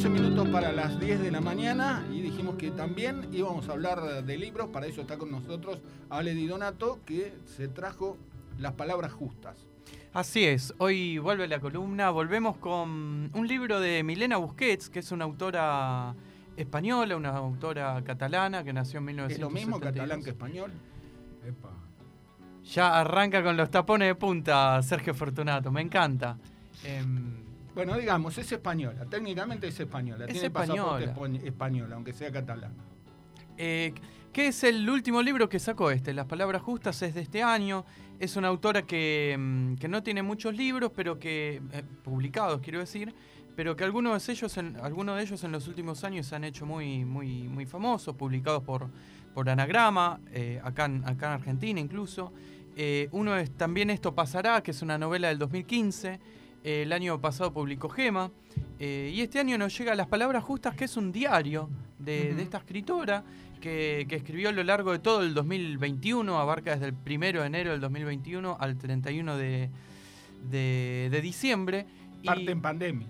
12 minutos para las 10 de la mañana y dijimos que también íbamos a hablar de libros, para eso está con nosotros Ale Di Donato, que se trajo las palabras justas. Así es, hoy vuelve la columna, volvemos con un libro de Milena Busquets, que es una autora española, una autora catalana que nació en 1972. ¿Es lo mismo catalán que español? Ya arranca con los tapones de punta Sergio Fortunato, me encanta. Em, bueno, digamos, es española, técnicamente es española, es tiene española. pasaporte español, aunque sea catalana. Eh, ¿Qué es el último libro que sacó este? Las Palabras Justas es de este año. Es una autora que, mm, no tiene muchos libros, pero que eh, publicados, quiero decir, pero que algunos de ellos, en, algunos de ellos en los últimos años se han hecho muy, muy, muy famosos, publicados por, por Anagrama, eh, acá, en, acá en Argentina incluso. uno es también Esto pasará, que es una novela del 2015. El año pasado publicó Gema. y este año nos llega Las Palabras Justas, que es un diario de, de esta escritora que, escribió a lo largo de todo el 2021, abarca desde el 1 de enero del 2021 al 31 de, de, diciembre. Parte en pandemia.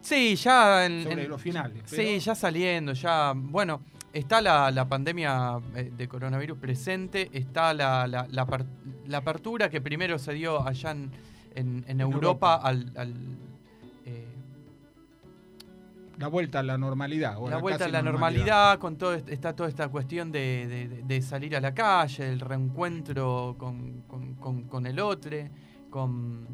Sí, ya en, Sobre los finales. Sí, ya saliendo, ya. Bueno, está la, pandemia eh, de coronavirus presente, está la, la, apertura que primero se dio allá en, en, Europa, al la vuelta a la normalidad. la vuelta a la normalidad, con todo está toda esta cuestión de, salir a la calle, el reencuentro con, el otro, con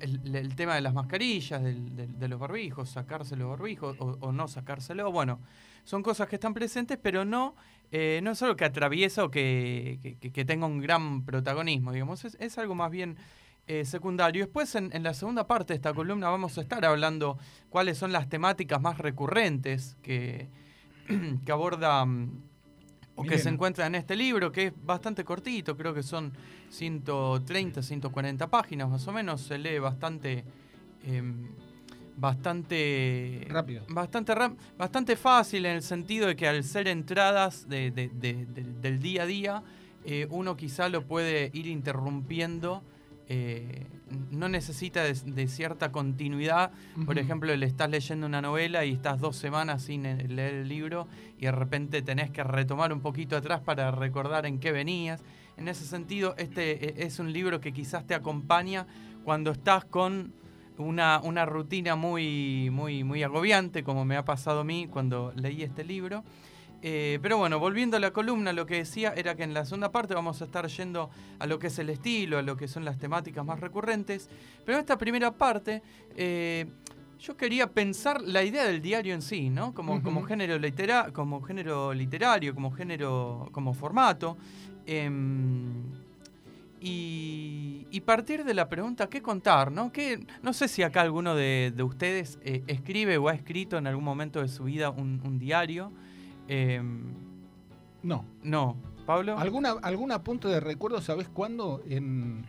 el, tema de las mascarillas, de los barbijos, sacarse los barbijos o, no sacárselo. Bueno, son cosas que están presentes, pero no, eh, no es algo que atraviesa o que, tenga un gran protagonismo, digamos. es algo más bien eh, secundario. Después, en, la segunda parte de esta columna, vamos a estar hablando cuáles son las temáticas más recurrentes que, que aborda mm, o que se encuentran en este libro, que es bastante cortito, creo que son 130, 140 páginas más o menos, se lee bastante... Em, bastante rápido. bastante bastante fácil en el sentido de que al ser entradas del día a día eh, uno quizá lo puede ir interrumpiendo eh, no necesita de, cierta continuidad. Por ejemplo, le estás leyendo una novela y estás dos semanas sin eh, leer el libro y de repente tenés que retomar un poquito atrás para recordar en qué venías. En ese sentido, este eh, es un libro que quizás te acompaña cuando estás con una, una rutina muy, muy, muy agobiante, como me ha pasado a mí cuando leí este libro. Eh, pero bueno, volviendo a la columna, lo que decía era que en la segunda parte vamos a estar yendo a lo que es el estilo, a lo que son las temáticas más recurrentes. Pero en esta primera parte, eh, yo quería pensar la idea del diario en sí, ¿no? Como, como, género, como género literario, como género, como formato. Em, y, partir de la pregunta, ¿qué contar? No, no sé si acá alguno de, ustedes eh, escribe o ha escrito en algún momento de su vida un diario. Em, no. No. ¿Pablo? ¿Alguna, ¿Algún apunte de recuerdo, sabes cuándo? En,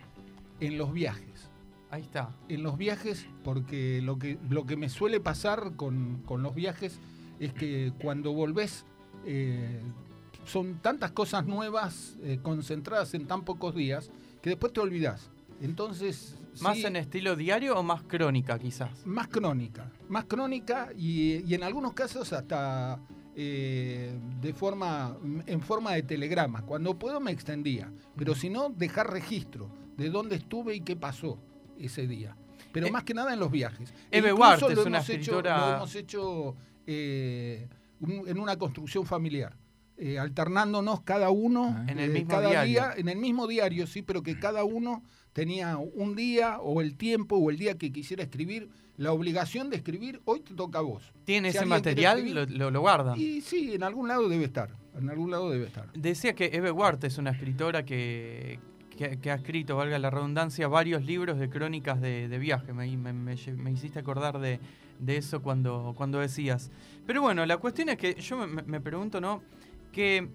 los viajes. Ahí está. En los viajes, porque lo que, lo que me suele pasar con, los viajes es que cuando volvés eh, son tantas cosas nuevas eh, concentradas en tan pocos días que después te olvidas. Entonces. ¿Más en estilo diario o más crónica, quizás? Más crónica. Más crónica y, y en algunos casos hasta eh, de forma, en forma de telegrama. Cuando puedo me extendía, pero si no, dejar registro de dónde estuve y qué pasó ese día. Pero eh, más que nada en los viajes. Eve Ward es una escritora... lo hemos hecho eh, en una construcción familiar. alternándonos cada uno ah. en el mismo cada diario. día, en el mismo diario, sí, pero que cada uno tenía un día o el tiempo o el día que quisiera escribir la obligación de escribir, hoy te toca a vos. ¿Tiene ese material? lo, lo, guarda. Y sí, en algún lado debe estar. En algún lado debe estar. Decía que Eve Ward es una escritora que, que, ha escrito, valga la redundancia, varios libros de crónicas de, viaje. Me, me, hiciste acordar de, eso cuando, cuando decías. Pero bueno, la cuestión es que yo me, pregunto, ¿no? Que,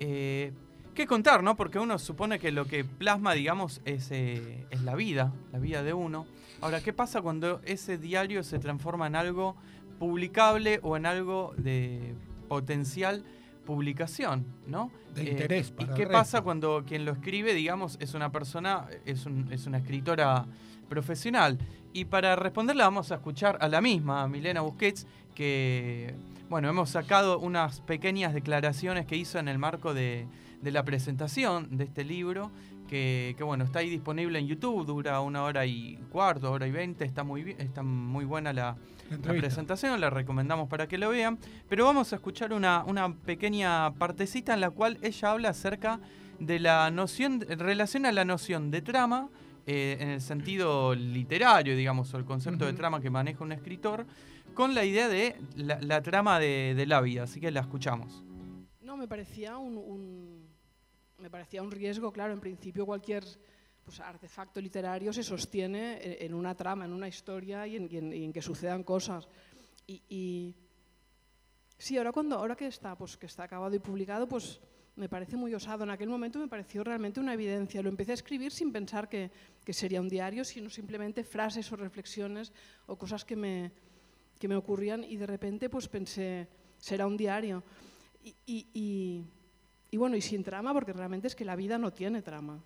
eh, ¿Qué contar, no? Porque uno supone que lo que plasma, digamos, es, eh, es la vida, la vida de uno. Ahora, ¿qué pasa cuando ese diario se transforma en algo publicable o en algo de potencial publicación, ¿no? De interés. Para ¿Y qué pasa cuando quien lo escribe, digamos, es una persona, es, una escritora profesional? Y para responderla vamos a escuchar a la misma, Milena Busquets, que, bueno, hemos sacado unas pequeñas declaraciones que hizo en el marco de, la presentación de este libro, que, bueno, está ahí disponible en YouTube, dura una hora y cuarto, hora y veinte, está muy, está muy buena la, la presentación, la recomendamos para que lo vean, pero vamos a escuchar una, una pequeña partecita en la cual ella habla acerca de la noción, relaciona la noción de trama eh, en el sentido literario, digamos, o el concepto de trama que maneja un escritor, con la idea de la, trama de, la vida. Así que la escuchamos. No, me parecía un, me parecía un riesgo, claro, en principio cualquier pues, artefacto literario se sostiene en, una trama, en una historia y en, que sucedan cosas. Y, sí, ahora cuando ahora que está, pues que está acabado y publicado, pues me parece muy osado. En aquel momento me pareció realmente una evidencia. Lo empecé a escribir sin pensar que, sería un diario, sino simplemente frases o reflexiones o cosas que me, que me ocurrían y de repente pues pensé, será un diario. y, bueno, y sin trama, porque realmente es que la vida no tiene trama.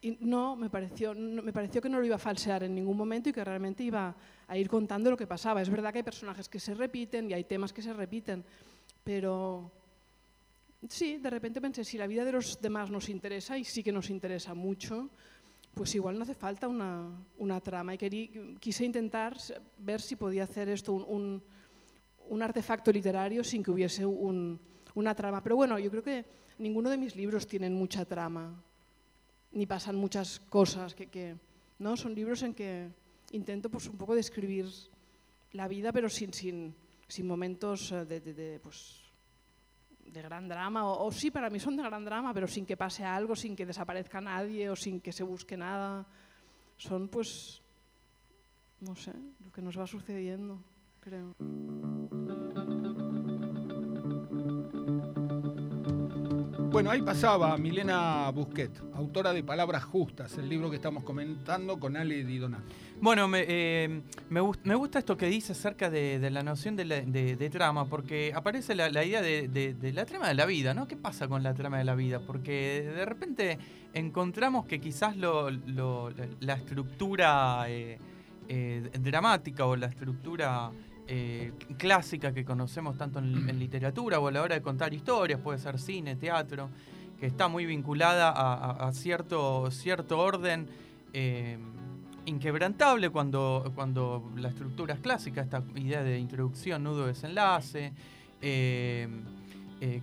Y no, me pareció, me pareció que no lo iba a falsear en ningún momento y que realmente iba a ir contando lo que pasaba. Es verdad que hay personajes que se repiten y hay temas que se repiten, pero sí, de repente pensé, si la vida de los demás nos interesa, y sí que nos interesa mucho, pues igual no hace falta una, una trama. Y quise intentar ver si podía hacer esto un, un, artefacto literario sin que hubiese una trama. Pero bueno, yo creo que ninguno de mis libros tienen mucha trama ni pasan muchas cosas que, ¿no? Son libros en que intento pues, un poco describir la vida, pero sin, sin, sin momentos eh, de, de, pues, de gran drama, o, sí, para mí son de gran drama, pero sin que pase algo, sin que desaparezca nadie o sin que se busque nada. Son pues, no sé, lo que nos va sucediendo, creo. Bueno, ahí pasaba Milena Busquet, autora de Palabras Justas, el libro que estamos comentando con Ale Di Donato. Bueno, me, eh, me, gusta esto que dice acerca de, la noción de, trama, porque aparece la, idea de, la trama de la vida, ¿no? ¿Qué pasa con la trama de la vida? Porque de repente encontramos que quizás la estructura eh, eh, dramática o la estructura eh, clásica que conocemos tanto en, literatura o a la hora de contar historias, puede ser cine, teatro, que está muy vinculada a, cierto, cierto orden eh, inquebrantable cuando, cuando la estructura es clásica, esta idea de introducción, nudo, desenlace. Eh,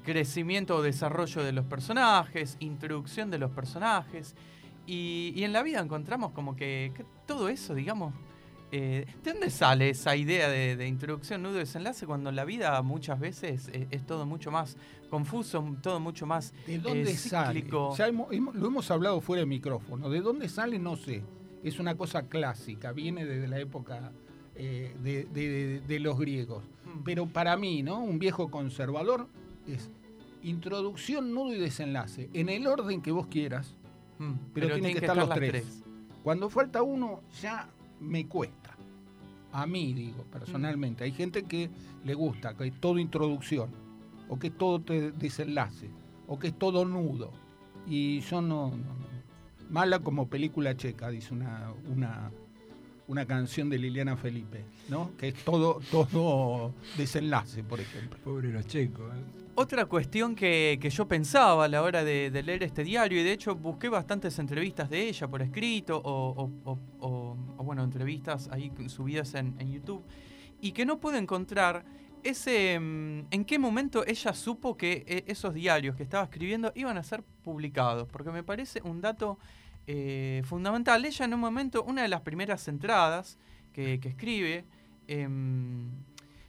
crecimiento o desarrollo de los personajes, introducción de los personajes. Y, en la vida encontramos como que todo eso, digamos, eh, ¿De dónde sale esa idea de, introducción, nudo, desenlace, cuando la vida muchas veces es, todo mucho más confuso, todo mucho más ¿De dónde eh, Sale? lo hemos hablado fuera de micrófono. ¿De dónde sale? No sé. Es una cosa clásica, viene desde la época eh, de, los griegos. Mm. Pero para mí, ¿no? Un viejo conservador es introducción, nudo y desenlace, en el orden que vos quieras, mm. pero, tienen que, estar, los tres. Cuando falta uno, ya me cuesta a mí digo, personalmente. Hay gente que le gusta, que es todo introducción, o que es todo desenlace, o que es todo nudo. Y yo no, Mala como película checa, dice una, una, una canción de Liliana Felipe, ¿no? Que es todo, todo desenlace, por ejemplo. Pobre los checos. ¿eh? Otra cuestión que, yo pensaba a la hora de, leer este diario, y de hecho busqué bastantes entrevistas de ella por escrito o, bueno, entrevistas ahí subidas en, YouTube, y que no pude encontrar ese mm, en qué momento ella supo que eh, esos diarios que estaba escribiendo iban a ser publicados, porque me parece un dato eh, fundamental. Ella en un momento, una de las primeras entradas que, escribe, em,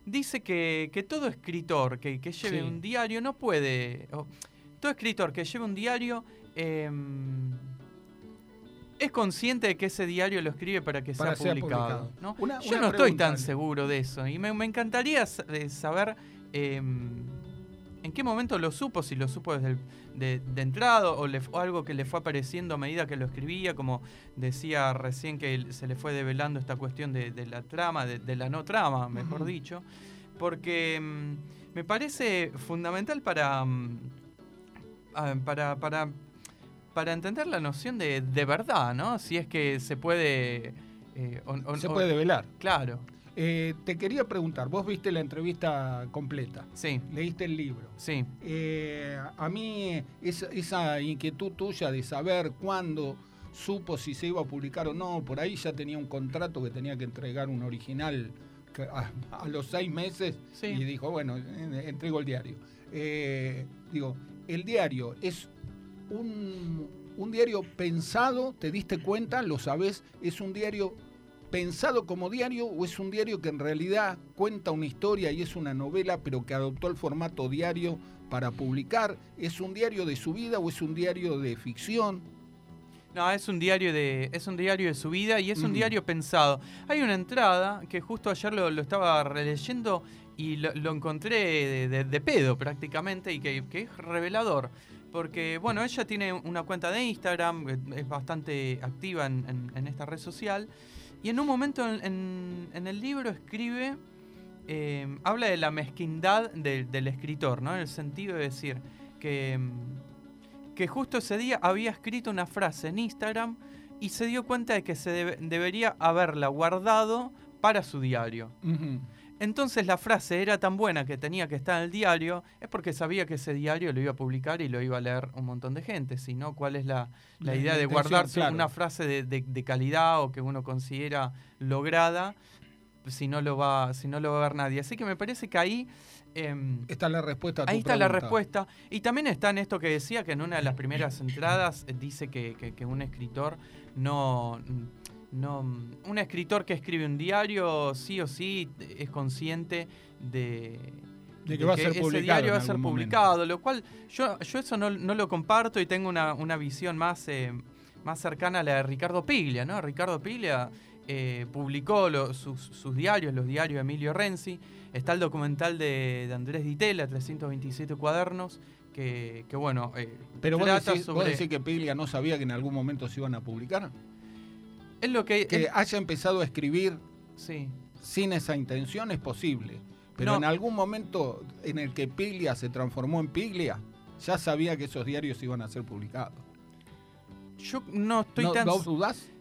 dice que, todo escritor que, lleve un diario no puede. todo escritor que lleve un diario es consciente de que ese diario lo escribe para que sea, publicado. Yo no estoy tan seguro de eso. Y me, encantaría saber em, en qué momento lo supo, si lo supo desde el de, entrada o, algo que le fue apareciendo a medida que lo escribía, como decía recién que se le fue develando esta cuestión de, la trama, de, la no trama, mejor dicho, porque mm, me parece fundamental para, mm, para, para, para, entender la noción de, verdad, ¿no? Si es que se puede eh, o- o- Se o- puede develar. Claro, Eh, te quería preguntar, vos viste la entrevista completa, sí, leíste el libro. sí. Eh, a mí esa, esa inquietud tuya de saber cuándo supo si se iba a publicar o no, por ahí ya tenía un contrato que tenía que entregar un original a, a los seis meses Sí. y dijo, bueno, entrego el diario. Eh, digo, el diario es un, un diario pensado, ¿te diste cuenta? ¿Lo sabés? ¿Es un diario pensado como diario o es un diario que en realidad cuenta una historia y es una novela pero que adoptó el formato diario para publicar? ¿Es un diario de su vida o es un diario de ficción? No, es un diario de, es un diario de su vida y es un diario pensado. Hay una entrada que justo ayer lo, lo estaba releyendo y lo, lo encontré de, de- de pedo prácticamente y que, que es revelador. Porque, bueno, ella tiene una cuenta de Instagram, eh, es bastante activa en, en- en esta red social. Y en un momento en, el libro escribe, eh, habla de la mezquindad del- escritor, ¿no? En el sentido de decir que, que justo ese día había escrito una frase en Instagram y se dio cuenta de que se debe- debería haberla guardado para su diario. Ujú. Entonces la frase era tan buena que tenía que estar en el diario, es porque sabía que ese diario lo iba a publicar y lo iba a leer un montón de gente. Si no, ¿cuál es la, la La idea de guardarse claro. una frase de, de- de calidad o que uno considera lograda si no lo va, si no lo va a ver nadie? Así que me parece que ahí... em, Está la respuesta a tu Ahí está la respuesta. Y también está en esto que decía, que en una de las primeras entradas dice que, que- que un escritor no, no... Un escritor que escribe un diario sí o sí es consciente de... De que va a ser ese diario va a ser momento. publicado, lo cual yo, yo eso no, no lo comparto y tengo una, una visión más, eh, más cercana a la de Ricardo Piglia, ¿no? Ricardo Piglia eh, publicó lo- sus, sus diarios, los diarios de Emilio Renzi. Está el documental de, de Andrés Ditela, 327 cuadernos, que, que bueno, eh, Pero vos decís, vos sobre- decís que Piglia no sabía que en algún momento se iban a publicar. Es lo que... Que haya empezado a escribir sí. sin esa intención es posible. Pero No. en algún momento en el que Piglia se transformó en Piglia, ya sabía que esos diarios iban a ser publicados. Yo no estoy ¿No, tan...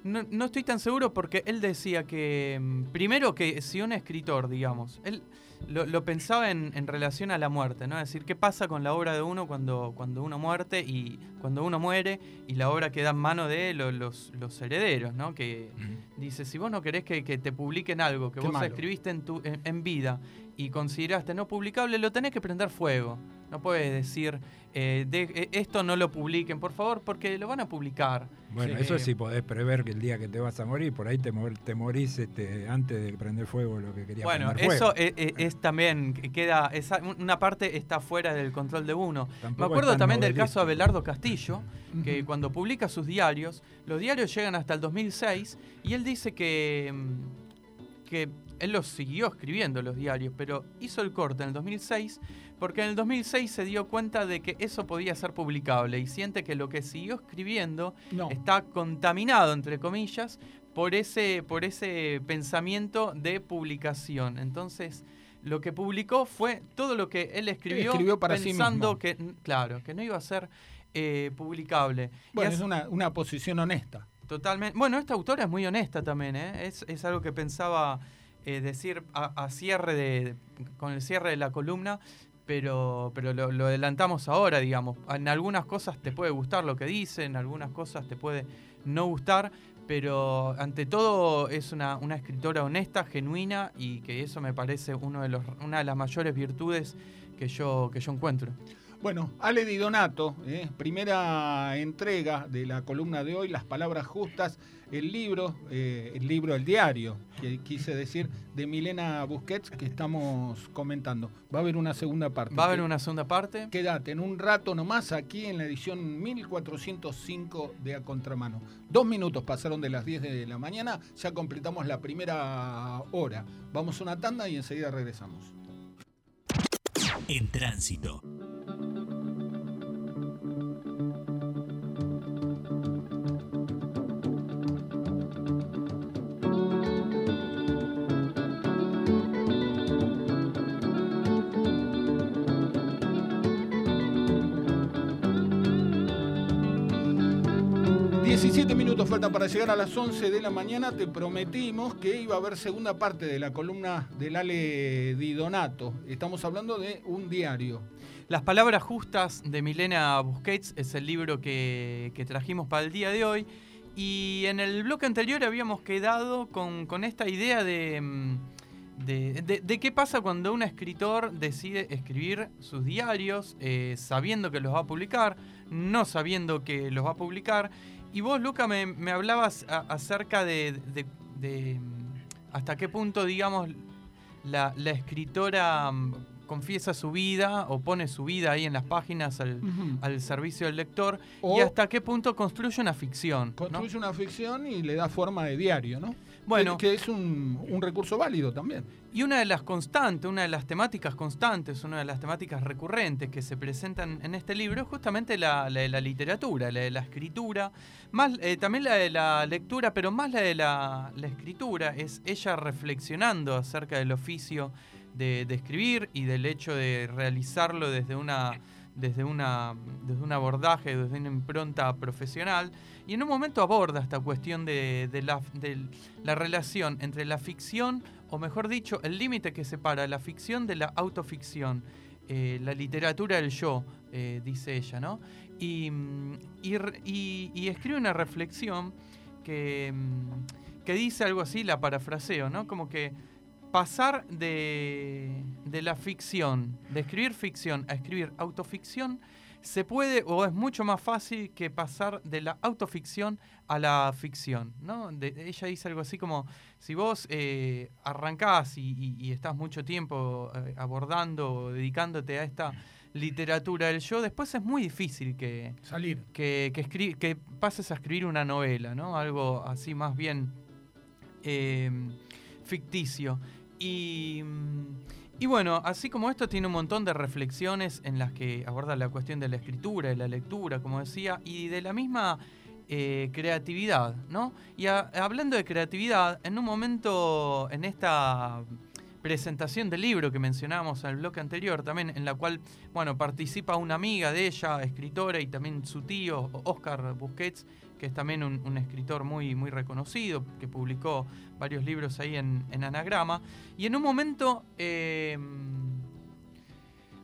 No, no estoy tan seguro porque él decía que, mm, primero que si un escritor, digamos, él lo, lo pensaba en, en relación a la muerte, ¿no? Es decir, ¿qué pasa con la obra de uno cuando, cuando uno muerte y cuando uno muere y la obra queda en mano de lo- los, los herederos, ¿no? Que dice, si vos no querés que, que te publiquen algo que Qué vos malo. escribiste en, tu, en, en vida y consideraste no publicable, lo tenés que prender fuego. No puedes decir, eh, de- eh, esto no lo publiquen, por favor, porque lo van a publicar. Bueno, Sí. eso sí podés prever que el día que te vas a morir, por ahí te, mor- te morís este, antes de prender fuego lo que querías Bueno, prender fuego. eso es, es- es también, que queda, esa, una parte está fuera del control de uno. Tampoco Me acuerdo también del caso de Abelardo Castillo, que cuando publica sus diarios, los diarios llegan hasta el 2006 y él dice que, mm, que él los siguió escribiendo los diarios, pero hizo el corte en el 2006 porque en el 2006 se dio cuenta de que eso podía ser publicable y siente que lo que siguió escribiendo No. está contaminado, entre comillas, por ese, por ese pensamiento de publicación. Entonces, lo que publicó fue todo lo que él escribió, Escribió para pensando que, claro, que no iba a ser eh, publicable. Bueno, es una, una posición honesta. Totalmente. Bueno, esta autora es muy honesta también, ¿eh? es, es algo que pensaba eh, decir a, cierre de, con el cierre de la columna, pero, pero lo, adelantamos ahora, digamos. En algunas cosas te puede gustar lo que dice, en algunas cosas te puede no gustar, pero ante todo es una, una escritora honesta, genuina y que eso me parece de una de las mayores virtudes que yo, que yo encuentro. Bueno, Ale Di Donato, eh, primera entrega de la columna de hoy, Las Palabras Justas, el libro, eh, el libro, el diario, que quise decir, de Milena Busquets, que estamos comentando. Va a haber una segunda parte. Va a haber una segunda parte. Quédate en un rato nomás aquí en la edición 1405 de A Contramano. Dos minutos pasaron de las 10 de la mañana, ya completamos la primera hora. Vamos a una tanda y enseguida regresamos. En tránsito. 17 minutos faltan para llegar a las 11 de la mañana. Te prometimos que iba a haber segunda parte de la columna del Ale Di Donato. Estamos hablando de un diario. Las palabras justas de Milena Busquets es el libro que, que trajimos para el día de hoy. Y en el bloque anterior habíamos quedado con, con esta idea de, mm, de, de, qué pasa cuando un escritor decide escribir sus diarios eh, sabiendo que los va a publicar, no sabiendo que los va a publicar. Y vos, Luca, me, me hablabas a- acerca de, de- de, mm, hasta qué punto, digamos, la, la escritora mm, confiesa su vida o pone su vida ahí en las páginas al, al servicio del lector O y hasta qué punto construye una ficción. ¿no? construye una ficción y le da forma de diario, ¿no? Bueno. Que, que es un, un recurso válido también. Y una de las constantes, una de las temáticas constantes, una de las temáticas recurrentes que se presentan en este libro es justamente la, la de la literatura, la de la escritura, más eh, también la de la lectura, pero más la de la, la escritura, es ella reflexionando acerca del oficio de, de escribir y del hecho de realizarlo desde una desde una desde un abordaje, desde una impronta profesional. Y en un momento aborda esta cuestión de, la, relación entre la ficción, o mejor dicho, el límite que separa la ficción de la autoficción, eh, la literatura del yo, eh, dice ella, ¿no? Y, mm, y- y escribe una reflexión que, mm, que dice algo así, la parafraseo, ¿no? Como que pasar de, de la ficción, de escribir ficción a escribir autoficción, se puede o es mucho más fácil que pasar de la autoficción a la ficción. ¿no? De- ella dice algo así como, si vos eh, arrancás y, y- y estás mucho tiempo eh, abordando o dedicándote a esta literatura del yo, después es muy difícil que, Salir. que, que, que pases a escribir una novela, ¿no? Algo así más bien eh, ficticio. Y, mm, y bueno, así como esto tiene un montón de reflexiones en las que aborda la cuestión de la escritura, de la lectura, como decía, y de la misma eh, creatividad, ¿no? Y hablando de creatividad, en un momento, en esta presentación del libro que mencionábamos en el bloque anterior, también en la cual, bueno, participa una amiga de ella, escritora, y también su tío, Oscar Busquets, que es también un, escritor muy, muy reconocido, que publicó varios libros ahí en, en Anagrama. Y en un momento eh,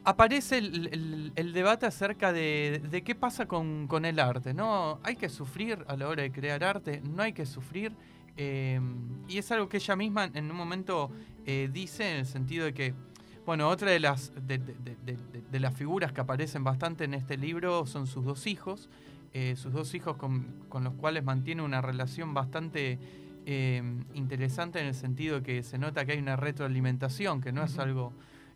aparece el, debate acerca de, de qué pasa con, con el arte, ¿no? ¿Hay que sufrir a la hora de crear arte? ¿No hay que sufrir? Eh, y es algo que ella misma en un momento eh, dice en el sentido de que, bueno, otra de las, de las figuras que aparecen bastante en este libro son sus dos hijos, eh, sus dos hijos con, con los cuales mantiene una relación bastante eh, interesante en el sentido que se nota que hay una retroalimentación, que no es algo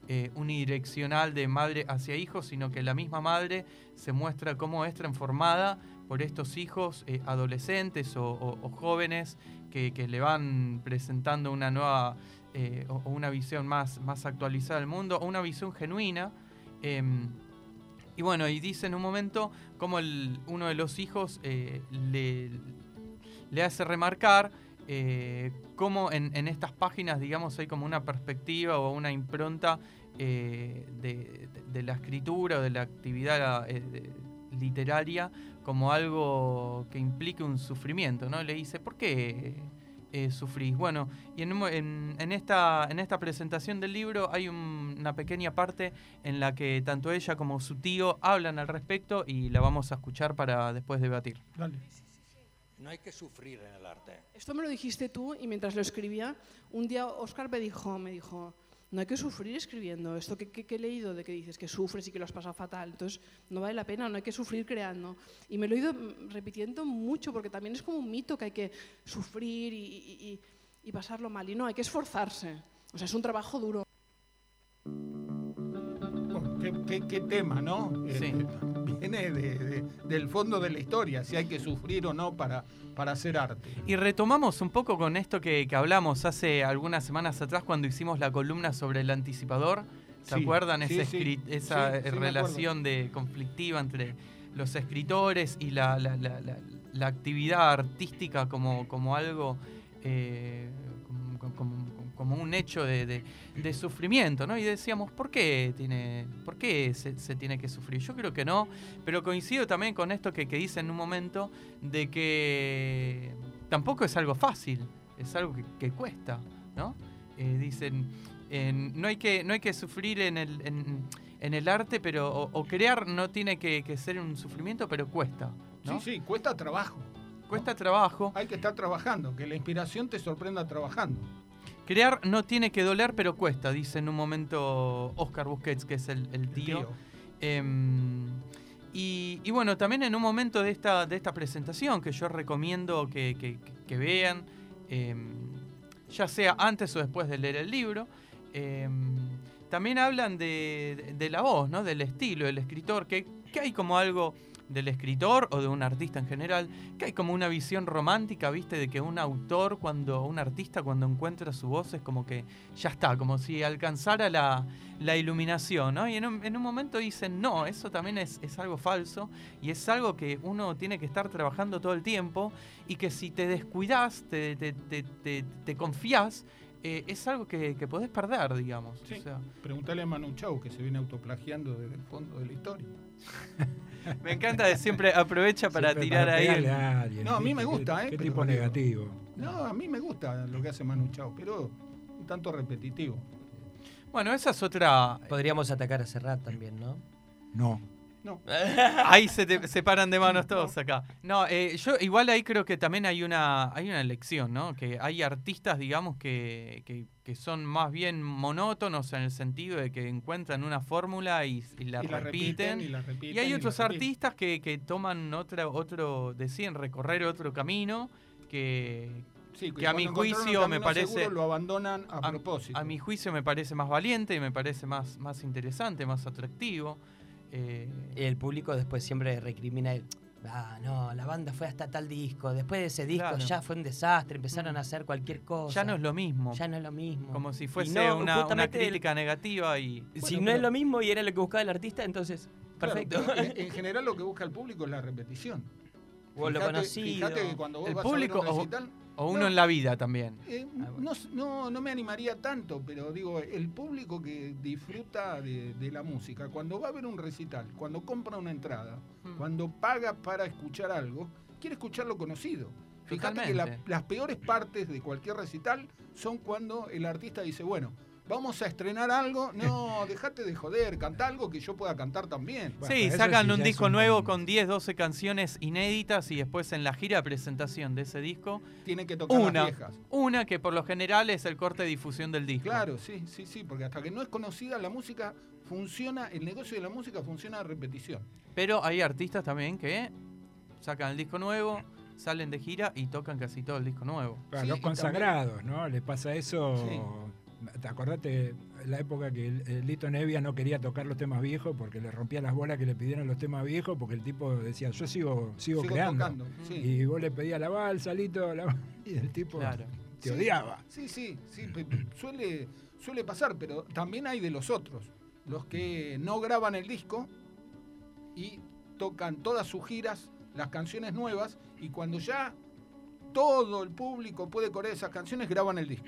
eh, unidireccional de madre hacia hijo, sino que la misma madre se muestra como es transformada por estos hijos eh, adolescentes o, o- o jóvenes que, que le van presentando una nueva eh, o, o una visión más, más actualizada del mundo, o una visión genuina. Y bueno, y dice en un momento como el- uno de los hijos eh, le, le hace remarcar eh, cómo en, estas páginas, digamos, hay como una perspectiva o una impronta eh, de, la escritura o de la actividad literaria como algo que implique un sufrimiento, ¿no? Le dice, ¿por qué eh, sufrís? Bueno, y en, en- en esta, en esta presentación del libro hay un- una pequeña parte en la que tanto ella como su tío hablan al respecto y la vamos a escuchar para después debatir. Dale. No hay que sufrir en el arte. Esto me lo dijiste tú y mientras lo escribía, un día Oscar me dijo, me dijo, no hay que sufrir escribiendo. Esto que, que- que he leído de que dices que sufres y que lo has pasado fatal, entonces no vale la pena, no hay que sufrir creando. Y me lo he ido mm, repitiendo mucho porque también es como un mito que hay que sufrir y, y- y- y pasarlo mal. Y no, hay que esforzarse. O sea, es un trabajo duro. Bueno, ¿Qué, qué- qué tema, ¿no? Sí. Viene de- de- del fondo de la historia, si hay que sufrir o no para, para hacer arte. Y retomamos un poco con esto que, que hablamos hace algunas semanas atrás cuando hicimos la columna sobre el anticipador. ¿Se Sí, acuerdan? sí, Esa, sí. esa eh, relación de conflictiva entre los escritores y la, la- la- la- la actividad artística como, como algo, eh, como, un hecho de, de- de sufrimiento, ¿no? Y decíamos, ¿por qué, tiene, por qué se, se tiene que sufrir? Yo creo que no, pero coincido también con esto que, que dice en un momento de que tampoco es algo fácil, es algo que, que cuesta, ¿no? Eh, dicen, en- no, hay que, no hay que sufrir en el, en, en el arte, pero o, o crear no tiene que, que ser un sufrimiento, pero cuesta, ¿no? Sí, sí, cuesta trabajo. Cuesta trabajo. Hay que estar trabajando, que la inspiración te sorprenda trabajando. Crear no tiene que doler, pero cuesta, dice en un momento Oscar Busquets, que es el, el El tío. Em, y, y bueno, también en un momento de esta, de esta presentación que yo recomiendo que, que- que vean, em, ya sea antes o después de leer el libro, em, también hablan de, de la voz, ¿no? del estilo, del escritor, que, que hay como algo del escritor o de un artista en general, que hay como una visión romántica, ¿viste? De que un autor, cuando un artista, cuando encuentra su voz, es como que ya está, como si alcanzara la, la iluminación, ¿no? Y en un, en un momento dicen, no, eso también es, es algo falso y es algo que uno tiene que estar trabajando todo el tiempo y que si te descuidas, te, te, te, confías, eh, es algo que, que podés perder, digamos. Sí. O sea, Preguntale a Manu Chao, que se viene autoplagiando desde el fondo de la historia. me encanta de siempre aprovecha para Siempre tirar ahí. el- alguien, No, a mí me ¿Qué- gusta, ¿eh? Qué Pero tipo negativo. No, a mí me gusta lo que hace Manu Chao, pero un tanto repetitivo. Bueno, esa es otra... Podríamos atacar a Serrat también, ¿no? No. No, Ahí se, te- se paran de manos todos acá. No, eh, yo igual ahí creo que también hay una, hay una elección, ¿no? Que hay artistas, digamos, que, que, que son más bien monótonos en el sentido de que encuentran una fórmula y, y la y la repiten. y la repiten. Y hay otros artistas que, que toman otra, otro, deciden recorrer otro camino que, Sí, que a mi juicio me parece- seguro, lo abandonan a, a, propósito. a mi juicio me parece más valiente y me parece más, más interesante, más atractivo. Eh, El público después siempre recrimina el, ah, no, la banda fue hasta tal disco, después de ese disco Claro. ya fue un desastre, empezaron Mm. a hacer cualquier cosa. ya no es lo mismo. Ya no es lo mismo. Como si fuese no, una, una justamente el- crítica negativa y... si no es lo mismo y era lo que buscaba el artista, entonces, perfecto. en, en general lo que busca el público es la repetición. o lo Fíjate- conocido. Fíjate que cuando vos El vas a ver público un o- recital, O uno No. en la vida también. eh, Ah, bueno. no, no, me animaría tanto, pero digo, el público que disfruta de, de la música, cuando va a ver un recital, cuando compra una entrada, Mm. cuando paga para escuchar algo, quiere escuchar lo conocido. Fíjate que la- las peores partes de cualquier recital son cuando el artista dice, bueno, vamos a estrenar algo, no, dejate de joder, canta algo que yo pueda cantar también. Bueno, sí, sacan sí un disco un- nuevo con 10, 12 canciones inéditas y después en la gira de presentación de ese disco, Tiene que tocar una, las viejas. una que por lo general es el corte de difusión del disco. Claro, sí, sí, sí, porque hasta que no es conocida la música funciona, el negocio de la música funciona a repetición. Pero hay artistas también que sacan el disco nuevo, salen de gira y tocan casi todo el disco nuevo. Sí, los consagrados, ¿no? Les pasa eso. Sí. ¿Te acordate la época que Lito Nevia no quería tocar los temas viejos porque le rompía las bolas que le pidieran los temas viejos? Porque el tipo decía, yo sigo, sigo, Sigo creando. tocando, sí. Y vos le pedías la balsa, Lito, la y el tipo Claro. te Sí, odiaba. Sí, sí, sí, suele, suele pasar, pero también hay de los otros, los que no graban el disco y tocan todas sus giras, las canciones nuevas, y cuando ya todo el público puede corear esas canciones, graban el disco.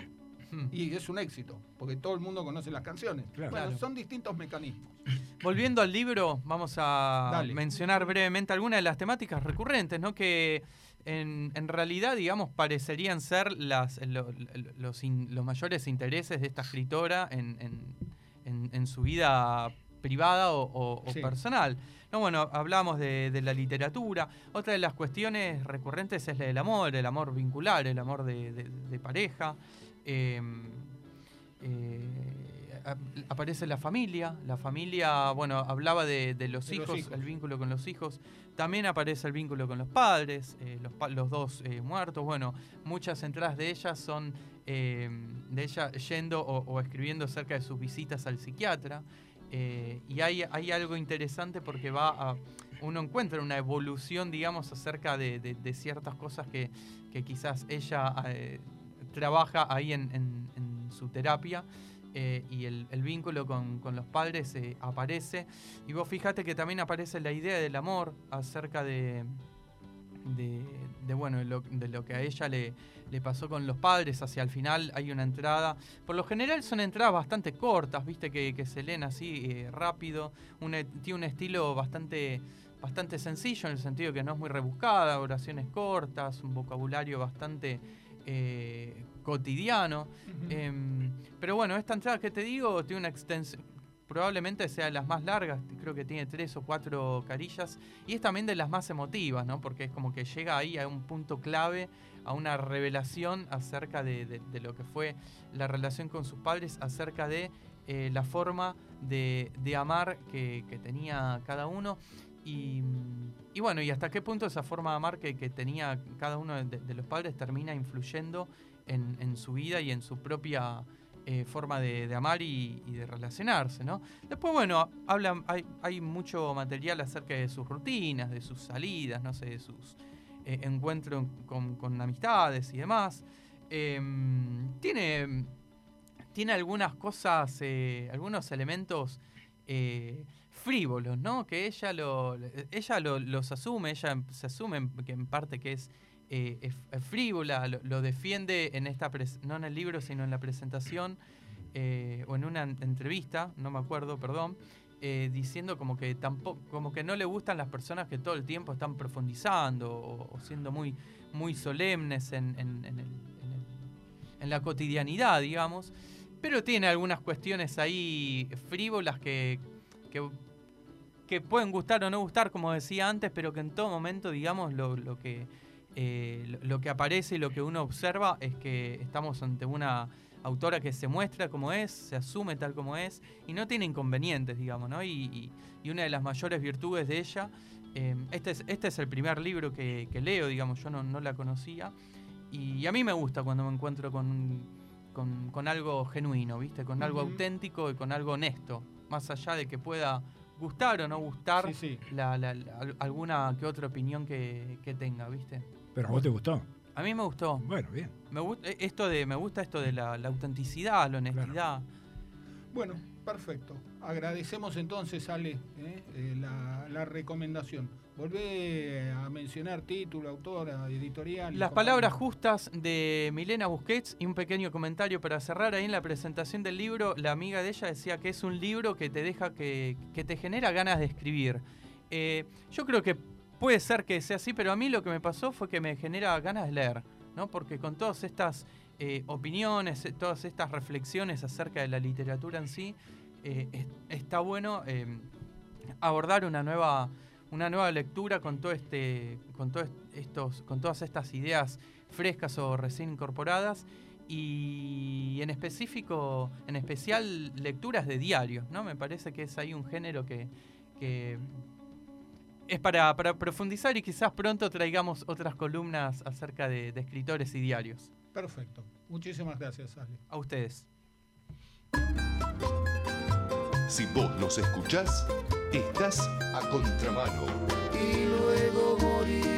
Hmm. Y es un éxito, porque todo el mundo conoce las canciones. Claro. Bueno, Claro. son distintos mecanismos. Volviendo al libro, vamos a Dale. mencionar brevemente algunas de las temáticas recurrentes, ¿no? Que en, en realidad, digamos, parecerían ser las, lo- lo- los, in- los mayores intereses de esta escritora en, en- en- en su vida privada o, o- o Sí. personal. No, bueno, hablamos de, de la literatura. Otra de las cuestiones recurrentes es la del amor, el amor vincular, el amor de, de- de pareja. Eh, eh, aparece la familia. La familia, bueno, hablaba de, de los, De los hijos, el vínculo con los hijos. También aparece el vínculo con los padres, eh, los, los dos eh, muertos. Bueno, muchas entradas de ellas son eh, de ella yendo o, o escribiendo acerca de sus visitas al psiquiatra. Y hay, hay algo interesante porque va a, uno encuentra una evolución, digamos, acerca de, de- ciertas cosas que, que quizás ella trabaja ahí en, en- su terapia. eh, y el, vínculo con, los padres eh, aparece. Y vos fíjate que también aparece la idea del amor acerca de, bueno, de lo, que a ella le, pasó con los padres. Hacia el final hay una entrada. Por lo general son entradas bastante cortas, viste, que, se leen así eh, rápido. Una- tiene un estilo bastante, bastante sencillo en el sentido que no es muy rebuscada, oraciones cortas, un vocabulario bastante eh, cotidiano. Em, pero bueno, esta entrada que te digo tiene una extensión. Probablemente sea de las más largas, creo que tiene tres o cuatro carillas. Y es también de las más emotivas, ¿no? Porque es como que llega ahí a un punto clave, a una revelación acerca de, de- de lo que fue la relación con sus padres, acerca de eh, la forma de, de amar que, que tenía cada uno. Y, bueno, y hasta qué punto esa forma de amar que, tenía cada uno de, los padres termina influyendo en, su vida y en su propia eh, forma de, amar y, de relacionarse, ¿no? Después, bueno, hablan, hay, hay mucho material acerca de sus rutinas, de sus salidas, no sé, de sus eh, encuentros con, amistades y demás. Em, tiene, tiene algunas cosas, eh, algunos elementos frívolos, ¿no? Que ella, lo, ella lo- los asume, ella se asume que en parte que es, eh, frívola, lo, defiende en esta, no en el libro, sino en la presentación eh, o en una en- entrevista, no me acuerdo, perdón, eh, diciendo como que tampoco, como que no le gustan las personas que todo el tiempo están profundizando o, siendo muy, muy solemnes en, en- en la cotidianidad, digamos. Pero tiene algunas cuestiones ahí frívolas que, que pueden gustar o no gustar, como decía antes, pero que en todo momento, digamos, lo, lo que, eh, lo, lo que aparece y lo que uno observa es que estamos ante una autora que se muestra como es, se asume tal como es y no tiene inconvenientes, digamos, ¿no? Y, y- y una de las mayores virtudes de ella, eh, este, es, este es el primer libro que, que leo, digamos, yo no, no la conocía y a mí me gusta cuando me encuentro con, con, con algo genuino, ¿viste? Con algo auténtico y con algo honesto, más allá de que pueda gustar o no gustar Sí, sí. la- la- la- al- alguna que otra opinión que, que tenga, ¿viste? Pero a vos te gustó. A mí me gustó. Bueno, bien. Me, gust- eh, esto de, me gusta esto de la, la autenticidad, la honestidad. Bueno, perfecto. Agradecemos entonces, Ale, ¿eh? Eh, la, la recomendación. Volvé a mencionar título, autora, editorial. Las palabras justas de Milena Busquets y un pequeño comentario para cerrar ahí en la presentación del libro. La amiga de ella decía que es un libro que te deja, que, que te genera ganas de escribir. Eh, yo creo que puede ser que sea así, pero a mí lo que me pasó fue que me genera ganas de leer, ¿no? Porque con todas estas eh, opiniones, eh, todas estas reflexiones acerca de la literatura en sí, eh, es- está bueno eh, abordar una nueva, una nueva lectura con todo este, con todos estos, con todas estas ideas frescas o recién incorporadas y en específico, en especial lecturas de diarios, ¿no? Me parece que es ahí un género que, que es para, para profundizar y quizás pronto traigamos otras columnas acerca de, de escritores y diarios. Perfecto. Muchísimas gracias, Ale. A ustedes. Si vos nos escuchás, estás a contramano. y luego morir.